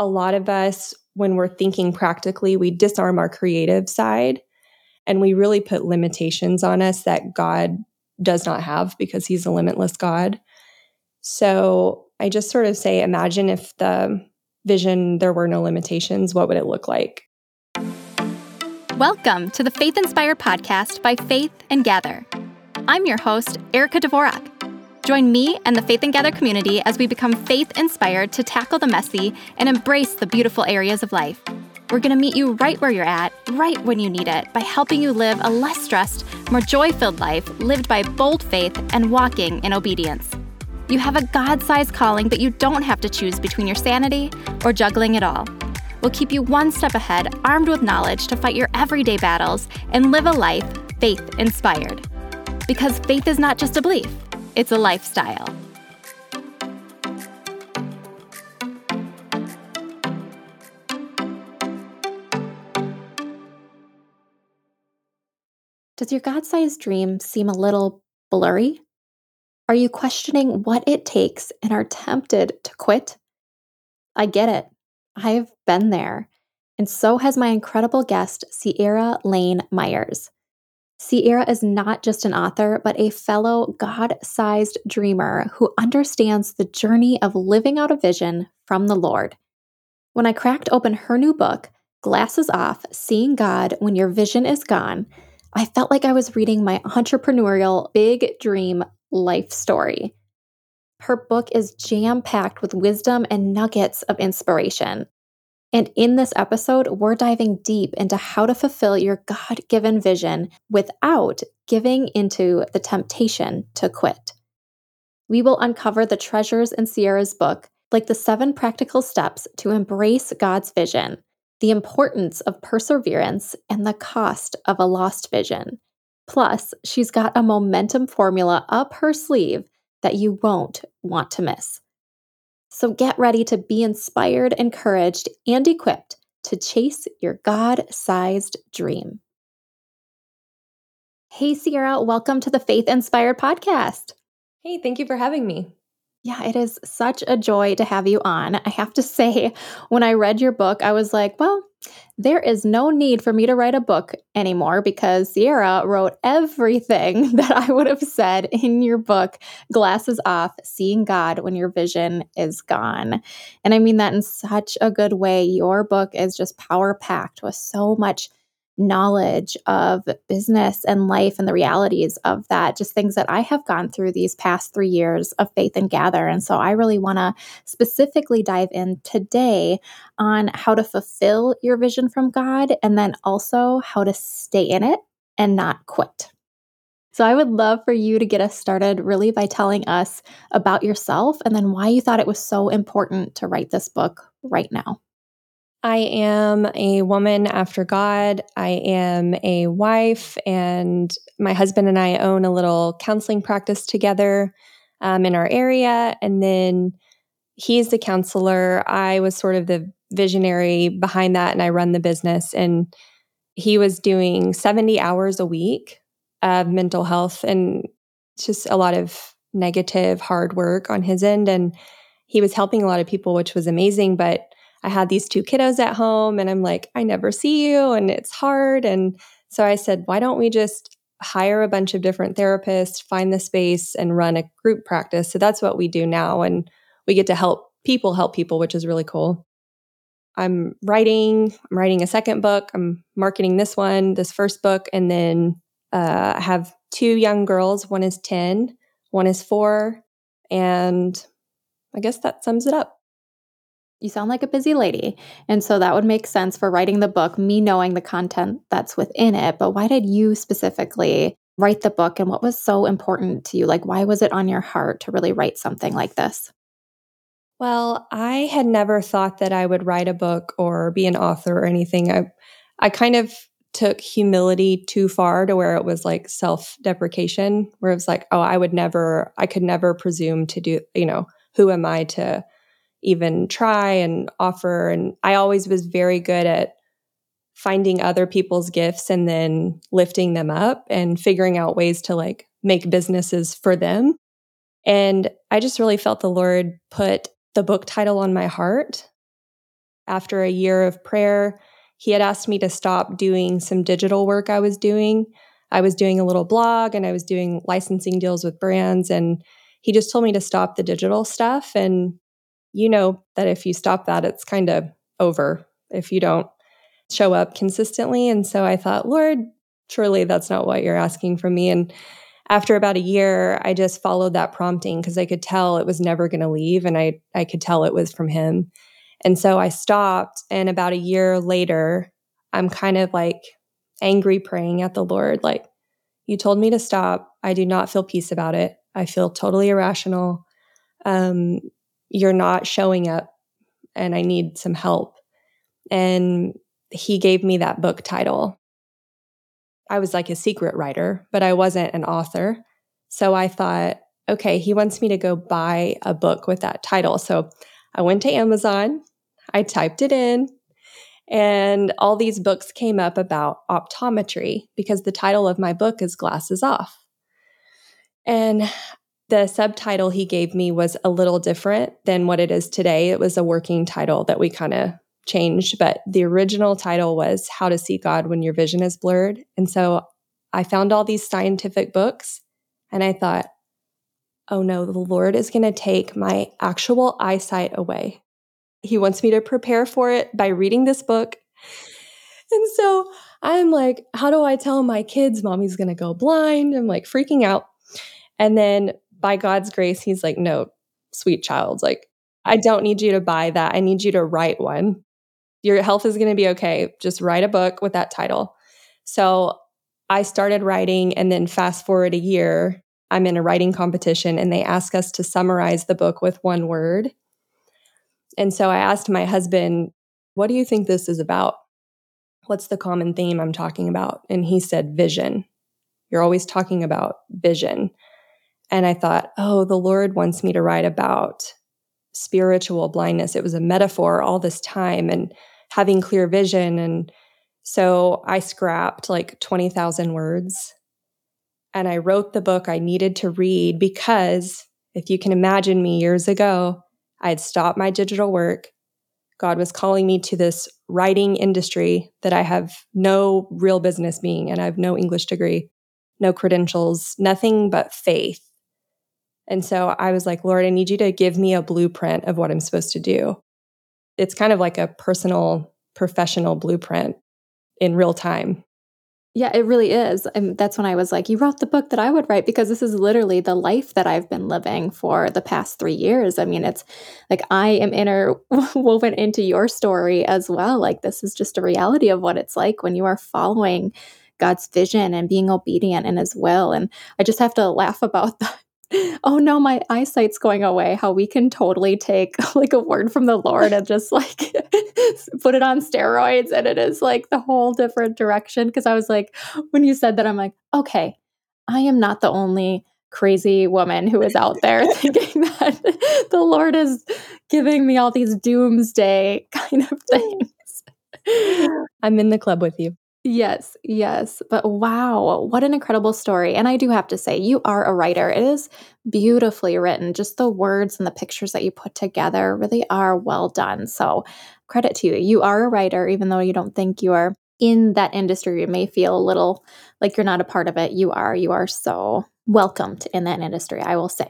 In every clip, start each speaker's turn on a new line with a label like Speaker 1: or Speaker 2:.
Speaker 1: a lot of us, when we're thinking practically, we disarm our creative side and we really put limitations on us that God does not have because he's a limitless God. So I just sort of say, imagine if the vision, there were no limitations, what would it look like?
Speaker 2: Welcome to the Faith Inspired podcast by Faith and Gather. I'm your host, Erica Dvorak. Join me and the Faith and Gather community as we become faith inspired to tackle the messy and embrace the beautiful areas of life. We're going to meet you right where you're at, right when you need it, by helping you live a less stressed, more joy filled life lived by bold faith and walking in obedience. You have a God sized calling but you don't have to choose between your sanity or juggling it all. We'll keep you one step ahead, armed with knowledge to fight your everyday battles and live a life faith inspired. Because faith is not just a belief, it's a lifestyle. Does your God sized dream seem a little blurry? Are you questioning what it takes and are tempted to quit? I get it. I've been there. And so has my incredible guest, Ciara Laine Myers. Ciara is not just an author, but a fellow God sized dreamer who understands the journey of living out a vision from the Lord. When I cracked open her new book, Glasses Off Seeing God When Your Vision Is Gone, I felt like I was reading my entrepreneurial big dream life story. Her book is jam packed with wisdom and nuggets of inspiration. And in this episode, we're diving deep into how to fulfill your God given vision without giving into the temptation to quit. We will uncover the treasures in Ciara's book, like the seven practical steps to embrace God's vision, the importance of perseverance, and the cost of a lost vision. Plus, she's got a momentum formula up her sleeve that you won't want to miss. So get ready to be inspired, encouraged, and equipped to chase your God sized dream. Hey, Ciara, welcome to the Faith Inspired Podcast.
Speaker 1: Hey, thank you for having me.
Speaker 2: Yeah, it is such a joy to have you on. I have to say, when I read your book, I was like, well, there is no need for me to write a book anymore because Ciara wrote everything that I would have said in your book, Glasses Off Seeing God When Your Vision is Gone. And I mean that in such a good way. Your book is just power packed with so much knowledge of business and life and the realities of that, just things that I have gone through these past three years of Faith and Gather. And so I really want to specifically dive in today on how to fulfill your vision from God and then also how to stay in it and not quit. So, I would love for you to get us started really by telling us about yourself and then why you thought it was so important to write this book right now.
Speaker 1: I am a woman after God. I am a wife, and my husband and I own a little counseling practice together um, in our area. And then he's the counselor. I was sort of the visionary behind that, and I run the business. And he was doing 70 hours a week of mental health and just a lot of negative, hard work on his end. And he was helping a lot of people, which was amazing. But I had these two kiddos at home and I'm like, I never see you and it's hard. And so I said, why don't we just hire a bunch of different therapists, find the space and run a group practice? So that's what we do now. And we get to help people help people, which is really cool. I'm writing, I'm writing a second book. I'm marketing this one, this first book. And then uh, I have two young girls. One is 10, one is four. And I guess that sums it up
Speaker 2: you sound like a busy lady. And so that would make sense for writing the book, me knowing the content that's within it. But why did you specifically write the book and what was so important to you? Like, why was it on your heart to really write something like this?
Speaker 1: Well, I had never thought that I would write a book or be an author or anything. I, I kind of took humility too far to where it was like self deprecation, where it was like, oh, I would never, I could never presume to do, you know, who am I to even try and offer. And I always was very good at finding other people's gifts and then lifting them up and figuring out ways to like make businesses for them. And I just really felt the Lord put the book title on my heart. after a year of prayer, he had asked me to stop doing some digital work I was doing. I was doing a little blog and I was doing licensing deals with brands. And he just told me to stop the digital stuff. And you know that if you stop that, it's kind of over if you don't show up consistently. And so I thought, Lord, surely that's not what you're asking from me. And after about a year, I just followed that prompting because I could tell it was never going to leave and I I could tell it was from him. And so I stopped and about a year later, I'm kind of like angry praying at the Lord like you told me to stop. I do not feel peace about it. I feel totally irrational. Um, you're not showing up and I need some help. And he gave me that book title I was like a secret writer, but I wasn't an author. So I thought, okay, he wants me to go buy a book with that title. So I went to Amazon, I typed it in, and all these books came up about optometry because the title of my book is Glasses Off. And the subtitle he gave me was a little different than what it is today. It was a working title that we kind of changed, but the original title was How to See God When Your Vision is Blurred. And so I found all these scientific books and I thought, oh no, the Lord is going to take my actual eyesight away. He wants me to prepare for it by reading this book. And so I'm like, how do I tell my kids mommy's going to go blind? I'm like freaking out. And then by God's grace, he's like, no, sweet child, like, I don't need you to buy that. I need you to write one your health is going to be okay. Just write a book with that title. So I started writing, and then fast forward a year, I'm in a writing competition, and they ask us to summarize the book with one word. And so I asked my husband, What do you think this is about? What's the common theme I'm talking about? And he said, Vision. You're always talking about vision. And I thought, Oh, the Lord wants me to write about spiritual blindness. It was a metaphor all this time. And having clear vision. And so I scrapped like 20,000 words and I wrote the book I needed to read because if you can imagine me years ago, I had stopped my digital work. God was calling me to this writing industry that I have no real business being, and I have no English degree, no credentials, nothing but faith. And so I was like, Lord, I need you to give me a blueprint of what I'm supposed to do it's kind of like a personal professional blueprint in real time.
Speaker 2: Yeah, it really is. And that's when I was like, you wrote the book that I would write because this is literally the life that I've been living for the past three years. I mean, it's like I am interwoven into your story as well. Like, this is just a reality of what it's like when you are following God's vision and being obedient in his will. And I just have to laugh about the, oh no, my eyesight's going away, how we can totally take like a word from the Lord and just like put it on steroids and it is like the whole different direction. Cause I was like, when you said that, I'm like, okay, I am not the only crazy woman who is out there thinking that the Lord is giving me all these doomsday kind of things.
Speaker 1: I'm in the club with you.
Speaker 2: Yes, yes. But wow, what an incredible story. And I do have to say, you are a writer. It is beautifully written. Just the words and the pictures that you put together really are well done. So, credit to you. You are a writer, even though you don't think you are in that industry. You may feel a little like you're not a part of it. You are. You are so welcomed in that industry, I will say.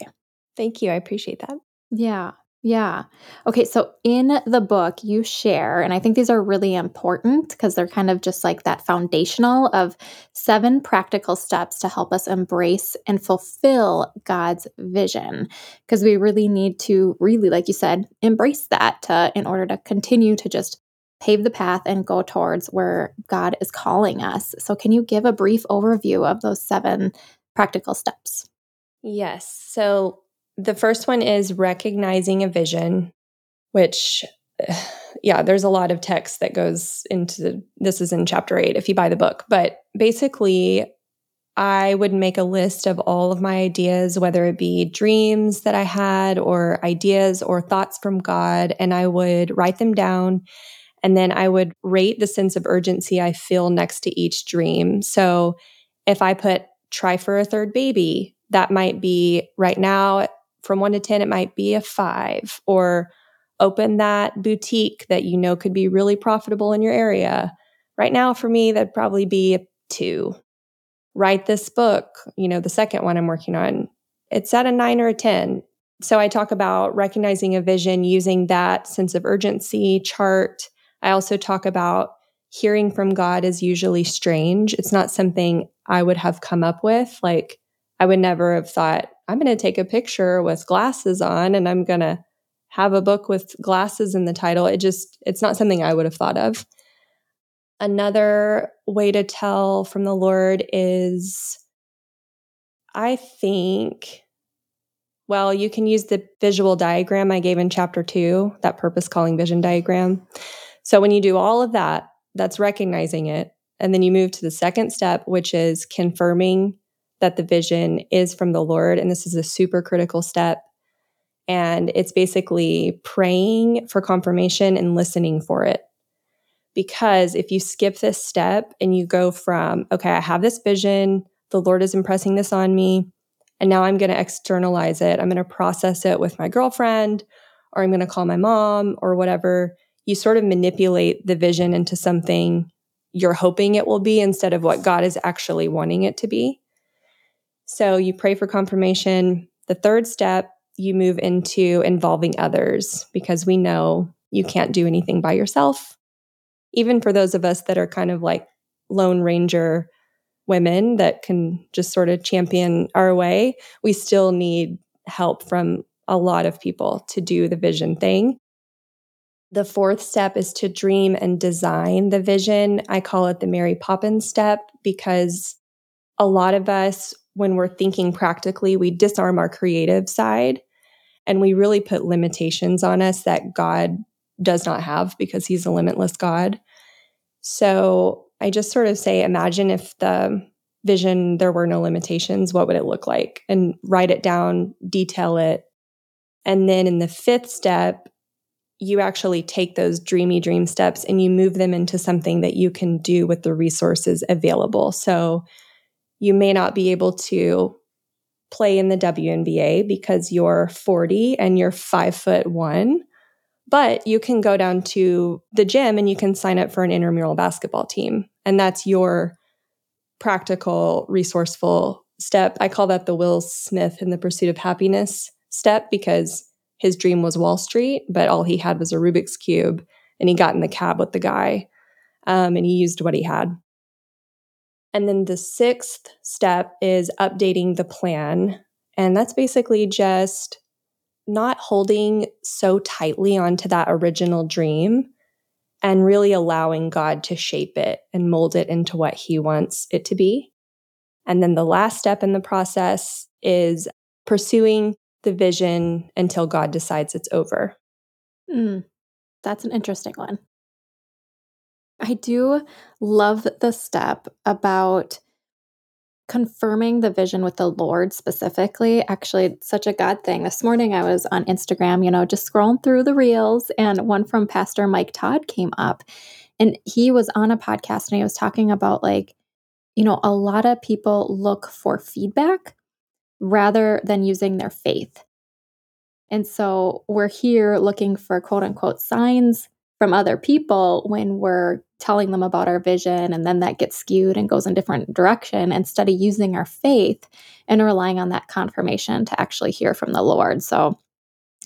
Speaker 1: Thank you. I appreciate that.
Speaker 2: Yeah. Yeah. Okay. So in the book, you share, and I think these are really important because they're kind of just like that foundational of seven practical steps to help us embrace and fulfill God's vision. Because we really need to, really, like you said, embrace that to, in order to continue to just pave the path and go towards where God is calling us. So, can you give a brief overview of those seven practical steps?
Speaker 1: Yes. So, the first one is recognizing a vision, which, yeah, there's a lot of text that goes into the, this is in chapter eight if you buy the book. But basically, I would make a list of all of my ideas, whether it be dreams that I had or ideas or thoughts from God, and I would write them down. And then I would rate the sense of urgency I feel next to each dream. So if I put try for a third baby, that might be right now from one to 10, it might be a five, or open that boutique that you know could be really profitable in your area. Right now, for me, that'd probably be a two. Write this book, you know, the second one I'm working on, it's at a nine or a 10. So I talk about recognizing a vision using that sense of urgency chart. I also talk about hearing from God is usually strange. It's not something I would have come up with. Like, I would never have thought, I'm going to take a picture with glasses on and I'm going to have a book with glasses in the title. It just, it's not something I would have thought of. Another way to tell from the Lord is, I think, well, you can use the visual diagram I gave in chapter two, that purpose calling vision diagram. So when you do all of that, that's recognizing it. And then you move to the second step, which is confirming that the vision is from the Lord. And this is a super critical step. And it's basically praying for confirmation and listening for it. Because if you skip this step and you go from, okay, I have this vision, the Lord is impressing this on me, and now I'm going to externalize it, I'm going to process it with my girlfriend, or I'm going to call my mom, or whatever you sort of manipulate the vision into something you're hoping it will be instead of what God is actually wanting it to be. So you pray for confirmation. The third step, you move into involving others because we know you can't do anything by yourself. Even for those of us that are kind of like Lone Ranger women that can just sort of champion our way, we still need help from a lot of people to do the vision thing. The fourth step is to dream and design the vision. I call it the Mary Poppins step because a lot of us, when we're thinking practically, we disarm our creative side and we really put limitations on us that God does not have because he's a limitless God. So I just sort of say, imagine if the vision, there were no limitations, what would it look like? And write it down, detail it. And then in the fifth step, you actually take those dreamy dream steps and you move them into something that you can do with the resources available. So you may not be able to play in the WNBA because you're 40 and you're five foot one, but you can go down to the gym and you can sign up for an intramural basketball team. And that's your practical, resourceful step. I call that the Will Smith in the pursuit of happiness step because his dream was Wall Street, but all he had was a Rubik's Cube. And he got in the cab with the guy um, and he used what he had. And then the sixth step is updating the plan. And that's basically just not holding so tightly onto that original dream and really allowing God to shape it and mold it into what He wants it to be. And then the last step in the process is pursuing the vision until God decides it's over.
Speaker 2: Mm, that's an interesting one. I do love the step about confirming the vision with the Lord specifically. Actually, such a God thing. This morning I was on Instagram, you know, just scrolling through the reels, and one from Pastor Mike Todd came up. And he was on a podcast and he was talking about like, you know, a lot of people look for feedback rather than using their faith. And so we're here looking for quote unquote signs from other people when we're telling them about our vision and then that gets skewed and goes in different direction instead of using our faith and relying on that confirmation to actually hear from the Lord. So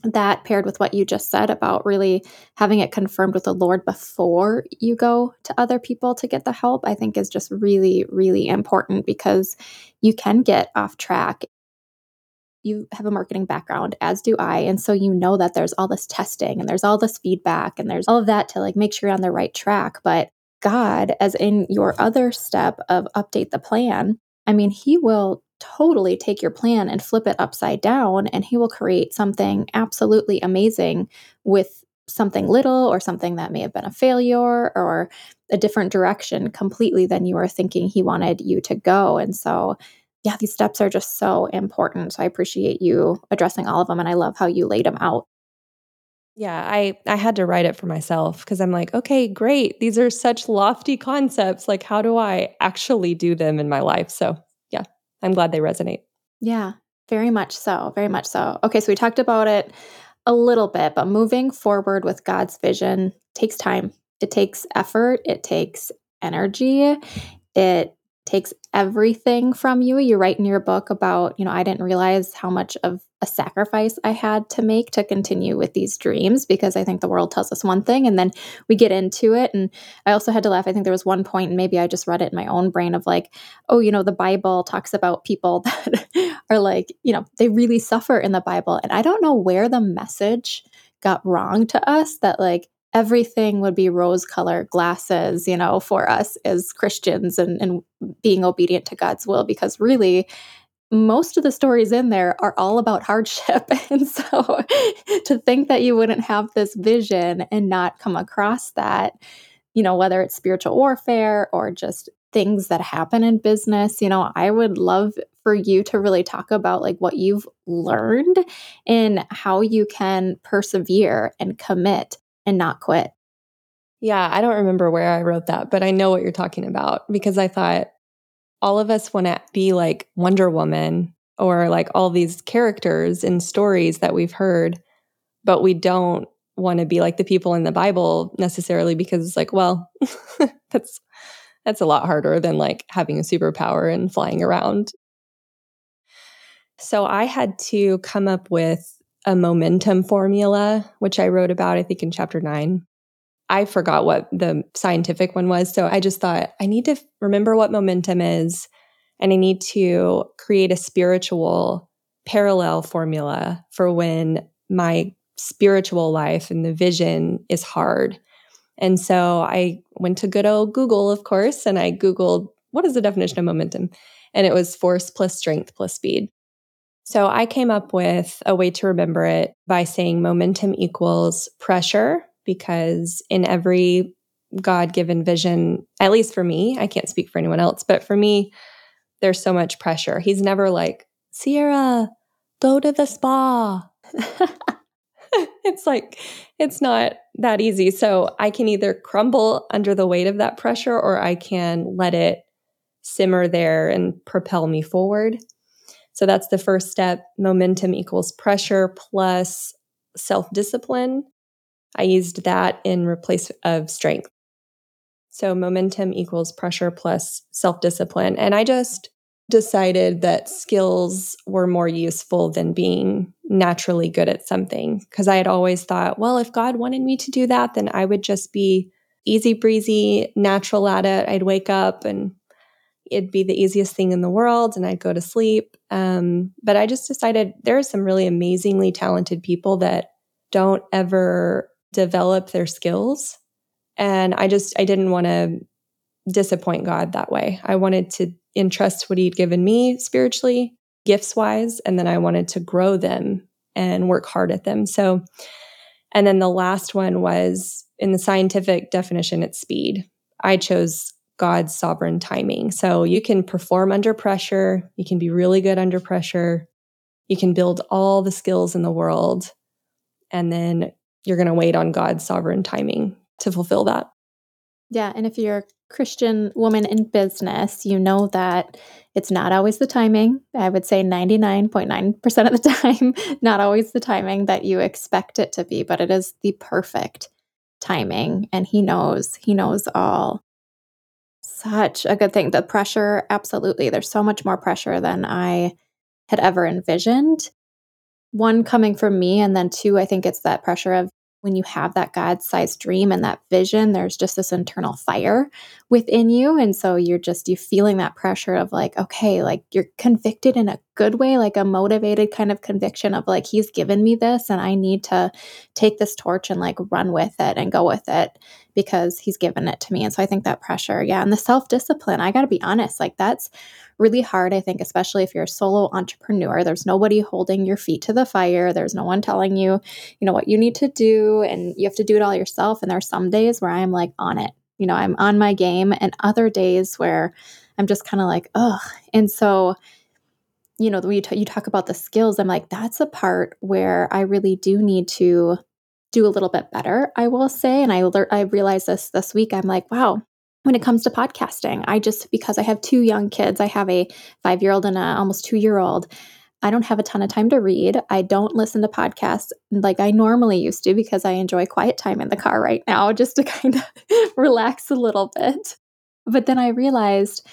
Speaker 2: that paired with what you just said about really having it confirmed with the Lord before you go to other people to get the help, I think is just really, really important because you can get off track you have a marketing background as do i. And so you know that there's all this testing and there's all this feedback and there's all of that to like make sure you're on the right track. But god as in your other step of update the plan i mean he will totally take your plan and flip it upside down and he will create something absolutely amazing with something little or something that may have been a failure or a different direction completely than you were thinking he wanted you to go. And so yeah, these steps are just so important. So I appreciate you addressing all of them and I love how you laid them out.
Speaker 1: Yeah, I I had to write it for myself because I'm like, okay, great. These are such lofty concepts. Like how do I actually do them in my life? So, yeah, I'm glad they resonate.
Speaker 2: Yeah, very much so. Very much so. Okay, so we talked about it A little bit, but moving forward with God's vision takes time. It takes effort, it takes energy, it takes everything from you. You write in your book about, you know, I didn't realize how much of a sacrifice I had to make to continue with these dreams because I think the world tells us one thing and then we get into it. And I also had to laugh. I think there was one point, and maybe I just read it in my own brain of like, oh, you know, the Bible talks about people that are like, you know, they really suffer in the Bible. And I don't know where the message got wrong to us that like everything would be rose colored glasses, you know, for us as Christians and, and being obedient to God's will, because really, most of the stories in there are all about hardship. And so to think that you wouldn't have this vision and not come across that, you know, whether it's spiritual warfare or just things that happen in business, you know, I would love for you to really talk about like what you've learned and how you can persevere and commit and not quit.
Speaker 1: Yeah, I don't remember where I wrote that, but I know what you're talking about because I thought all of us want to be like Wonder Woman or like all these characters in stories that we've heard, but we don't want to be like the people in the Bible necessarily because it's like, well, that's that's a lot harder than like having a superpower and flying around. So I had to come up with a momentum formula, which I wrote about, I think, in chapter nine. I forgot what the scientific one was. So I just thought, I need to remember what momentum is, and I need to create a spiritual parallel formula for when my spiritual life and the vision is hard. And so I went to good old Google, of course, and I Googled what is the definition of momentum? And it was force plus strength plus speed. So I came up with a way to remember it by saying momentum equals pressure, because in every God given vision, at least for me, I can't speak for anyone else, but for me, there's so much pressure. He's never like, Ciara, go to the spa. it's like, it's not that easy. So I can either crumble under the weight of that pressure or I can let it simmer there and propel me forward. So that's the first step. Momentum equals pressure plus self discipline. I used that in replace of strength. So momentum equals pressure plus self discipline. And I just decided that skills were more useful than being naturally good at something. Because I had always thought, well, if God wanted me to do that, then I would just be easy breezy, natural at it. I'd wake up and it'd be the easiest thing in the world and I'd go to sleep. Um, but I just decided there are some really amazingly talented people that don't ever develop their skills. And I just, I didn't want to disappoint God that way. I wanted to entrust what He'd given me spiritually, gifts wise, and then I wanted to grow them and work hard at them. So, and then the last one was in the scientific definition, it's speed. I chose God's sovereign timing. So you can perform under pressure, you can be really good under pressure, you can build all the skills in the world, and then you're going to wait on God's sovereign timing to fulfill that.
Speaker 2: Yeah. And if you're a Christian woman in business, you know that it's not always the timing. I would say 99.9% of the time, not always the timing that you expect it to be, but it is the perfect timing. And He knows, He knows all such a good thing. The pressure, absolutely. There's so much more pressure than I had ever envisioned. One coming from me, and then two, I think it's that pressure of when you have that God sized dream and that vision, there's just this internal fire within you. And so you're just, you feeling that pressure of like, okay, like you're convicted in a good way, like a motivated kind of conviction of like, he's given me this and I need to take this torch and like run with it and go with it because he's given it to me. And so I think that pressure, yeah. And the self discipline, I got to be honest, like that's really hard, I think, especially if you're a solo entrepreneur. There's nobody holding your feet to the fire. There's no one telling you, you know, what you need to do, and you have to do it all yourself. And there are some days where I'm like on it, you know, I'm on my game, and other days where I'm just kind of like, ugh. And so, you know, you, t- you talk about the skills, I'm like, that's a part where I really do need to do a little bit better, I will say. And I, I realized this this week. I'm like, wow, when it comes to podcasting. I just, because I have two young kids, I have a five year old and a almost two year old. I don't have a ton of time to read. I don't listen to podcasts like I normally used to because I enjoy quiet time in the car right now just to kind of relax a little bit. But then I realized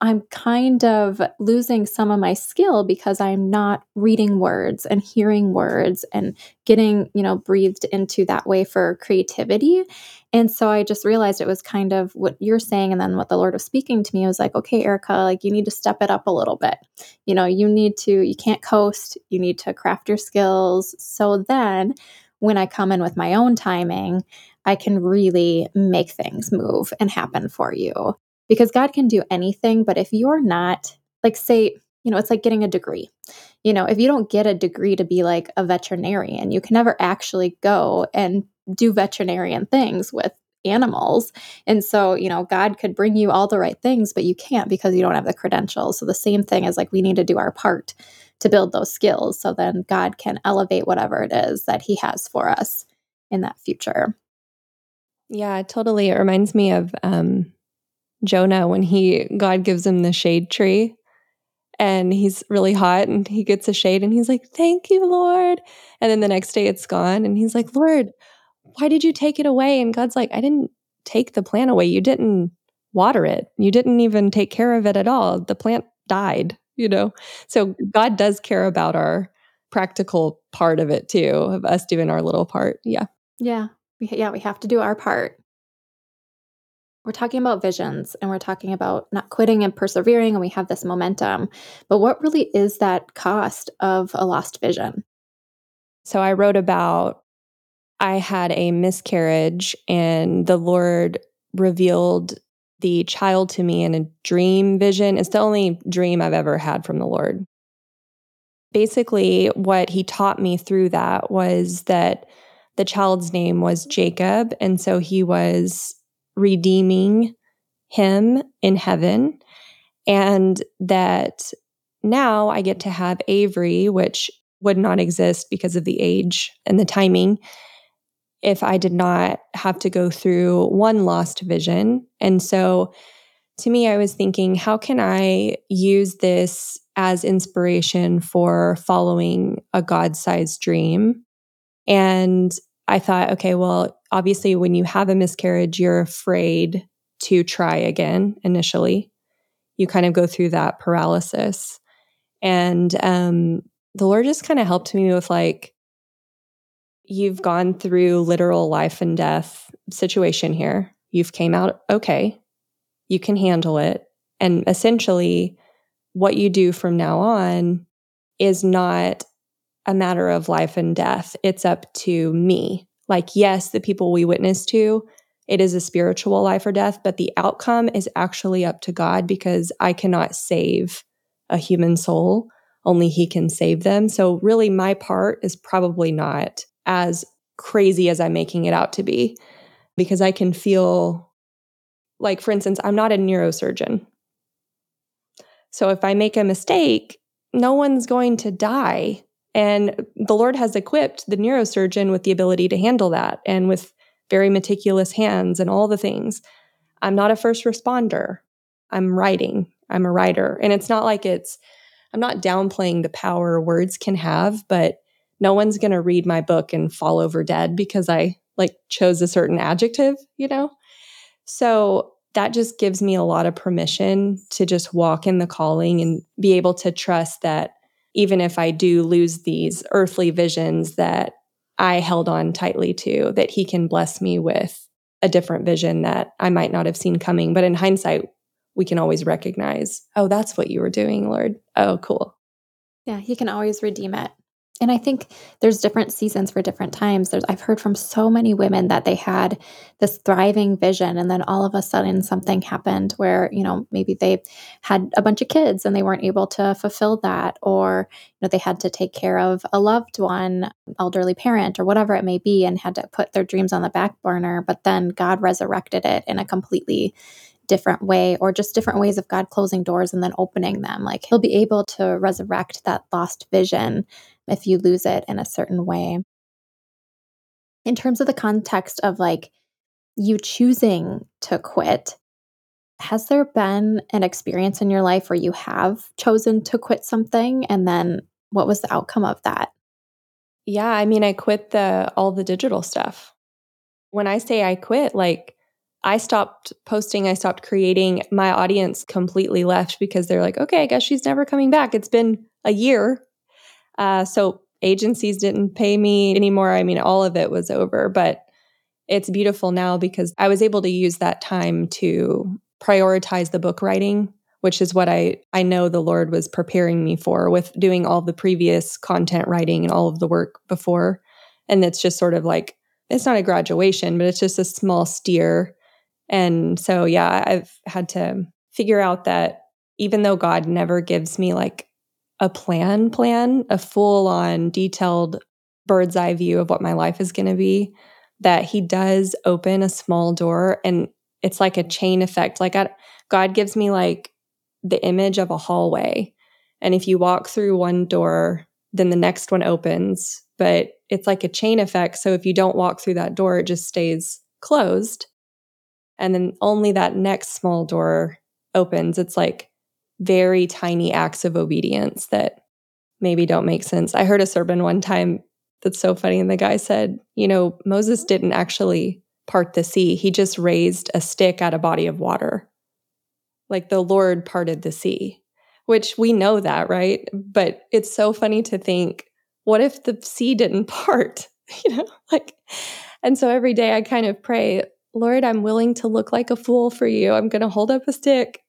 Speaker 2: I'm kind of losing some of my skill because I'm not reading words and hearing words and getting, you know, breathed into that way for creativity. And so I just realized it was kind of what you're saying. And then what the Lord was speaking to me was like, okay, Erica, like you need to step it up a little bit. You know, you need to, you can't coast, you need to craft your skills. So then when I come in with my own timing, I can really make things move and happen for you because God can do anything. But if you're not, like, say, you know, it's like getting a degree. You know, if you don't get a degree to be like a veterinarian, you can never actually go and do veterinarian things with animals. And so, you know, God could bring you all the right things, but you can't because you don't have the credentials. So the same thing is like we need to do our part to build those skills so then God can elevate whatever it is that he has for us in that future.
Speaker 1: Yeah, totally. It reminds me of um Jonah when he God gives him the shade tree and he's really hot and he gets a shade and he's like, "Thank you, Lord." And then the next day it's gone and he's like, "Lord, why did you take it away?" And God's like, "I didn't take the plant away. You didn't water it. You didn't even take care of it at all. The plant died, you know." So God does care about our practical part of it too, of us doing our little part. Yeah.
Speaker 2: Yeah. Yeah, we have to do our part we're talking about visions and we're talking about not quitting and persevering and we have this momentum. But what really is that cost of a lost vision?
Speaker 1: So i wrote about i had a miscarriage and the lord revealed the child to me in a dream vision. It's the only dream i've ever had from the lord. Basically what he taught me through that was that the child's name was jacob and so he was redeeming him in heaven, and that now I get to have Avery, which would not exist because of the age and the timing if I did not have to go through one lost vision. And so to me, I was thinking, how can I use this as inspiration for following a God sized dream? And I thought, okay, well, obviously, when you have a miscarriage, you're afraid to try again initially. You kind of go through that paralysis. And um, the Lord just kind of helped me with like, you've gone through literal life and death situation here. You've came out okay. You can handle it. And essentially, what you do from now on is not a matter of life and death. It's up to me. Like, yes, the people we witness to, it is a spiritual life or death, but the outcome is actually up to God because I cannot save a human soul. Only He can save them. So, really, my part is probably not as crazy as I'm making it out to be because I can feel like, for instance, I'm not a neurosurgeon. So, if I make a mistake, no one's going to die and the Lord has equipped the neurosurgeon with the ability to handle that and with very meticulous hands and all the things. I'm not a first responder. I'm writing. I'm a writer. And it's not like it's, I'm not downplaying the power words can have, but no one's going to read my book and fall over dead because I like chose a certain adjective, you know? So that just gives me a lot of permission to just walk in the calling and be able to trust that even if I do lose these earthly visions that I held on tightly to, that He can bless me with a different vision that I might not have seen coming. But in hindsight, we can always recognize, oh, that's what you were doing, Lord. Oh, cool.
Speaker 2: Yeah, He can always redeem it. And I think there's different seasons for different times. There's I've heard from so many women that they had this thriving vision and then all of a sudden something happened where, you know, maybe they had a bunch of kids and they weren't able to fulfill that or, you know, they had to take care of a loved one, elderly parent or whatever it may be and had to put their dreams on the back burner, but then God resurrected it in a completely different way or just different ways of God closing doors and then opening them. Like he'll be able to resurrect that lost vision if you lose it in a certain way. In terms of the context of like you choosing to quit, has there been an experience in your life where you have chosen to quit something and then what was the outcome of that?
Speaker 1: Yeah, I mean, I quit the all the digital stuff. When I say I quit, like I stopped posting, I stopped creating. My audience completely left because they're like, okay, I guess she's never coming back. It's been a year. Uh, so agencies didn't pay me anymore. I mean, all of it was over, but it's beautiful now because I was able to use that time to prioritize the book writing which is what I I know the Lord was preparing me for with doing all the previous content writing and all of the work before. And it's just sort of like it's not a graduation, but it's just a small steer. And so yeah, I've had to figure out that even though God never gives me like a plan plan, a full on detailed bird's eye view of what my life is going to be, that he does open a small door and it's like a chain effect. Like I, God gives me like the image of a hallway. And if you walk through one door, then the next one opens, but it's like a chain effect. So if you don't walk through that door, it just stays closed. And then only that next small door opens. It's like very tiny acts of obedience that maybe don't make sense. I heard a sermon one time that's so funny. And the guy said, you know, Moses didn't actually part the sea, he just raised a stick at a body of water like the Lord parted the sea, which we know that, right? But it's so funny to think, what if the sea didn't part? You know, like, and so every day I kind of pray, Lord, I'm willing to look like a fool for you. I'm going to hold up a stick.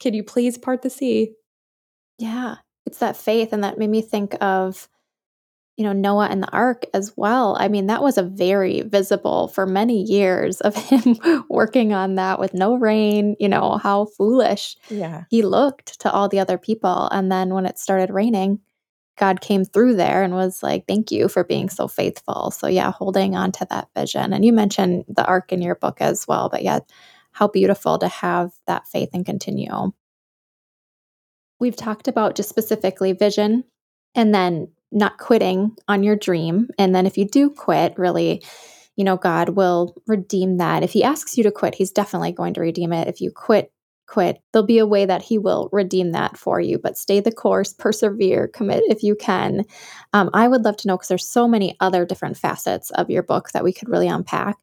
Speaker 1: Can you please part the sea?
Speaker 2: Yeah, it's that faith. And that made me think of you know, Noah and the ark as well. I mean, that was a very visible for many years of him working on that with no rain, you know, how foolish
Speaker 1: yeah.
Speaker 2: he looked to all the other people. And then when it started raining, God came through there and was like, thank you for being so faithful. So, yeah, holding on to that vision. And you mentioned the ark in your book as well. But yeah, how beautiful to have that faith and continue. We've talked about just specifically vision and then not quitting on your dream. And then if you do quit, really, you know, God will redeem that. If He asks you to quit, He's definitely going to redeem it. If you quit, quit, there'll be a way that He will redeem that for you. But stay the course, persevere, commit if you can. Um, I would love to know because there's so many other different facets of your book that we could really unpack.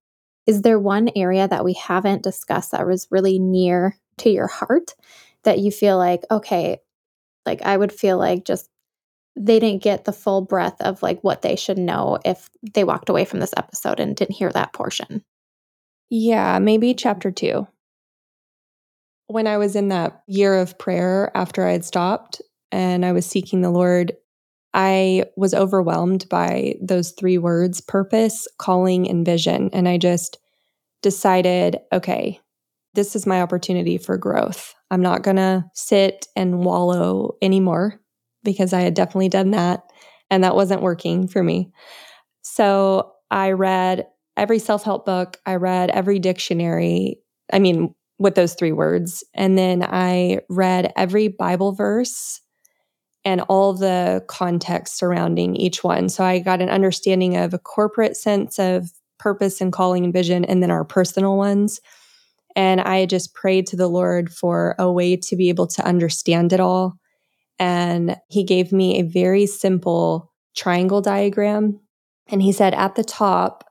Speaker 2: Is there one area that we haven't discussed that was really near to your heart that you feel like, okay, like I would feel like just they didn't get the full breadth of like what they should know if they walked away from this episode and didn't hear that portion.
Speaker 1: Yeah, maybe chapter 2. When I was in that year of prayer after I had stopped and I was seeking the Lord, I was overwhelmed by those three words purpose, calling, and vision. And I just decided, okay, this is my opportunity for growth. I'm not going to sit and wallow anymore because I had definitely done that and that wasn't working for me. So I read every self help book, I read every dictionary. I mean, with those three words. And then I read every Bible verse and all the context surrounding each one. So I got an understanding of a corporate sense of purpose and calling and vision, and then our personal ones. And I just prayed to the Lord for a way to be able to understand it all and he gave me a very simple triangle diagram. And he said, at the top,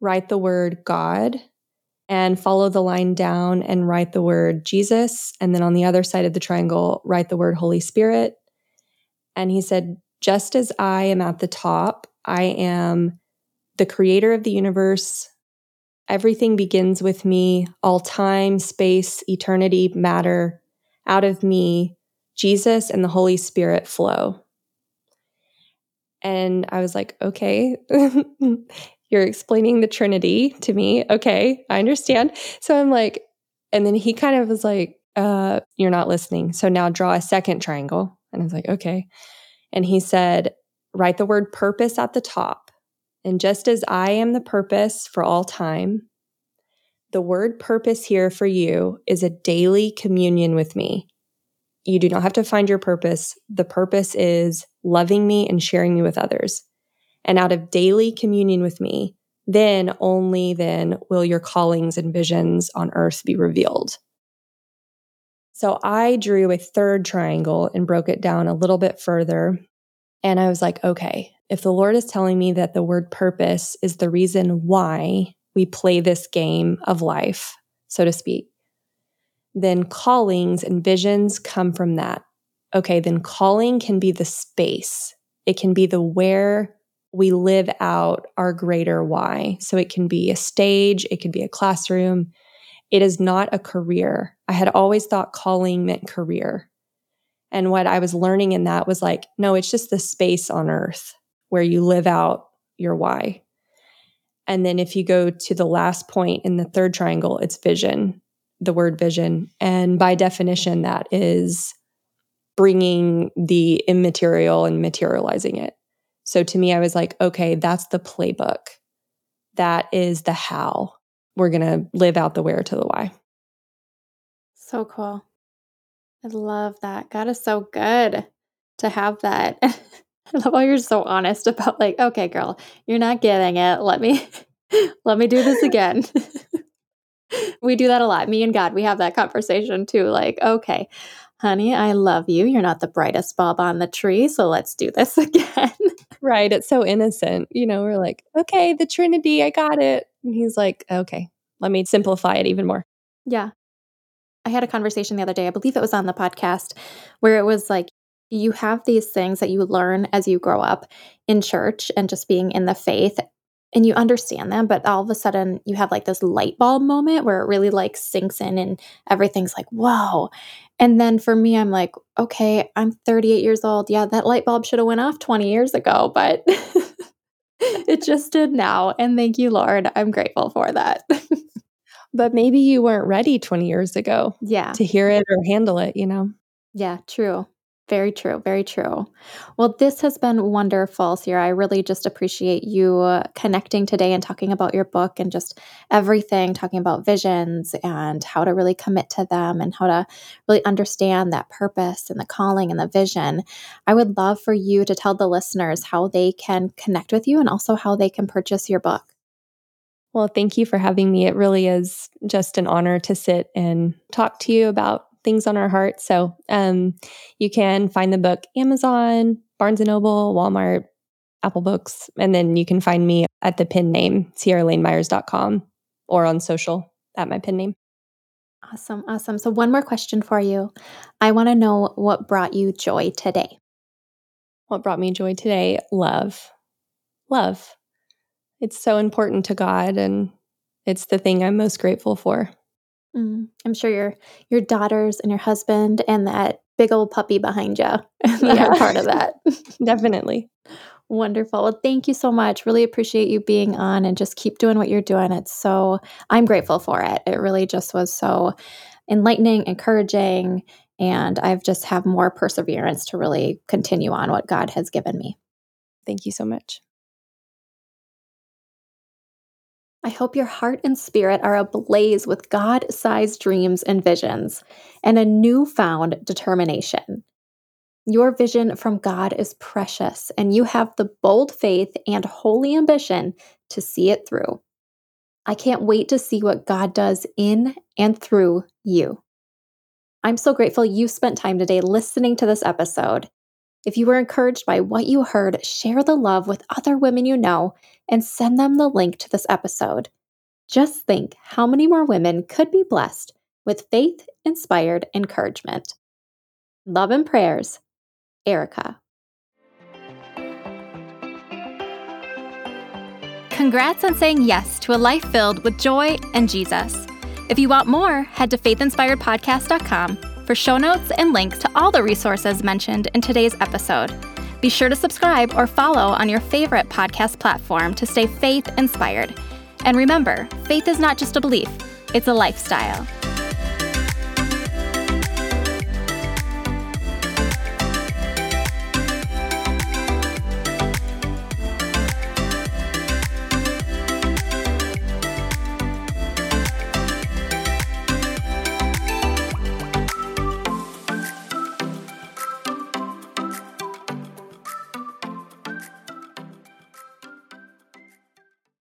Speaker 1: write the word God and follow the line down and write the word Jesus. And then on the other side of the triangle, write the word Holy Spirit. And he said, just as I am at the top, I am the creator of the universe. Everything begins with me, all time, space, eternity, matter. Out of me Jesus and the Holy Spirit flow. And I was like, okay, you're explaining the Trinity to me. Okay, I understand. So I'm like, and then he kind of was like, uh, you're not listening. So now draw a second triangle. And I was like, okay. And he said, write the word purpose at the top. And just as I am the purpose for all time, the word purpose here for you is a daily communion with me. You do not have to find your purpose. The purpose is loving me and sharing me with others. And out of daily communion with me, then only then will your callings and visions on earth be revealed. So I drew a third triangle and broke it down a little bit further. And I was like, okay, if the Lord is telling me that the word purpose is the reason why we play this game of life, so to speak, then callings and visions come from that. Okay, then calling can be the space, it can be the where we live out our greater why. So it can be a stage, it could be a classroom. It is not a career. I had always thought calling meant career. And what I was learning in that was like, no, it's just the space on earth where you live out your why. And then if you go to the last point in the third triangle, it's vision, the word vision. And by definition, that is bringing the immaterial and materializing it. So to me, I was like, okay, that's the playbook. That is the how we're going to live out the where to the why.
Speaker 2: So cool. I love that. God is so good to have that. I love how you're so honest about like, okay, girl, you're not getting it. Let me let me do this again. we do that a lot. Me and God, we have that conversation too. Like, okay, honey, I love you. You're not the brightest bulb on the tree, so let's do this again.
Speaker 1: Right. It's so innocent. You know, we're like, okay, the Trinity, I got it. And he's like, okay, let me simplify it even more.
Speaker 2: Yeah. I had a conversation the other day, I believe it was on the podcast, where it was like, you have these things that you learn as you grow up in church and just being in the faith and you understand them but all of a sudden you have like this light bulb moment where it really like sinks in and everything's like whoa and then for me, I'm like, okay, I'm 38 years old. Yeah, that light bulb should have went off 20 years ago, but it just did now. And thank you, Lord. I'm grateful for that.
Speaker 1: but maybe you weren't ready 20 years ago.
Speaker 2: Yeah.
Speaker 1: To hear it or handle it, you know?
Speaker 2: Yeah, true. Very true. Very true. Well, this has been wonderful, Ciara. I really just appreciate you uh, connecting today and talking about your book and just everything, talking about visions and how to really commit to them and how to really understand that purpose and the calling and the vision. I would love for you to tell the listeners how they can connect with you and also how they can purchase your book.
Speaker 1: Well, thank you for having me. It really is just an honor to sit and talk to you about things on our heart. So um, you can find the book Amazon, Barnes and Noble, Walmart, Apple Books, and then you can find me at the pin name ciaralainemyers.com or on social at my pin name.
Speaker 2: Awesome, awesome. So one more question for you. I want to know what brought you joy today.
Speaker 1: What brought me joy today? Love. Love. It's so important to God and it's the thing I'm most grateful for.
Speaker 2: Mm, I'm sure your your daughters and your husband and that big old puppy behind you yeah. are part of that.
Speaker 1: Definitely.
Speaker 2: Wonderful. Well, thank you so much. Really appreciate you being on and just keep doing what you're doing. It's so, I'm grateful for it. It really just was so enlightening, encouraging, and I've just have more perseverance to really continue on what God has given me.
Speaker 1: Thank you so much.
Speaker 2: I hope your heart and spirit are ablaze with God sized dreams and visions and a newfound determination. Your vision from God is precious, and you have the bold faith and holy ambition to see it through. I can't wait to see what God does in and through you. I'm so grateful you spent time today listening to this episode. If you were encouraged by what you heard, share the love with other women you know and send them the link to this episode. Just think how many more women could be blessed with faith inspired encouragement. Love and prayers, Erica. Congrats on saying yes to a life filled with joy and Jesus. If you want more, head to faithinspiredpodcast.com for show notes and links to all the resources mentioned in today's episode. Be sure to subscribe or follow on your favorite podcast platform to stay faith inspired. And remember, faith is not just a belief, it's a lifestyle.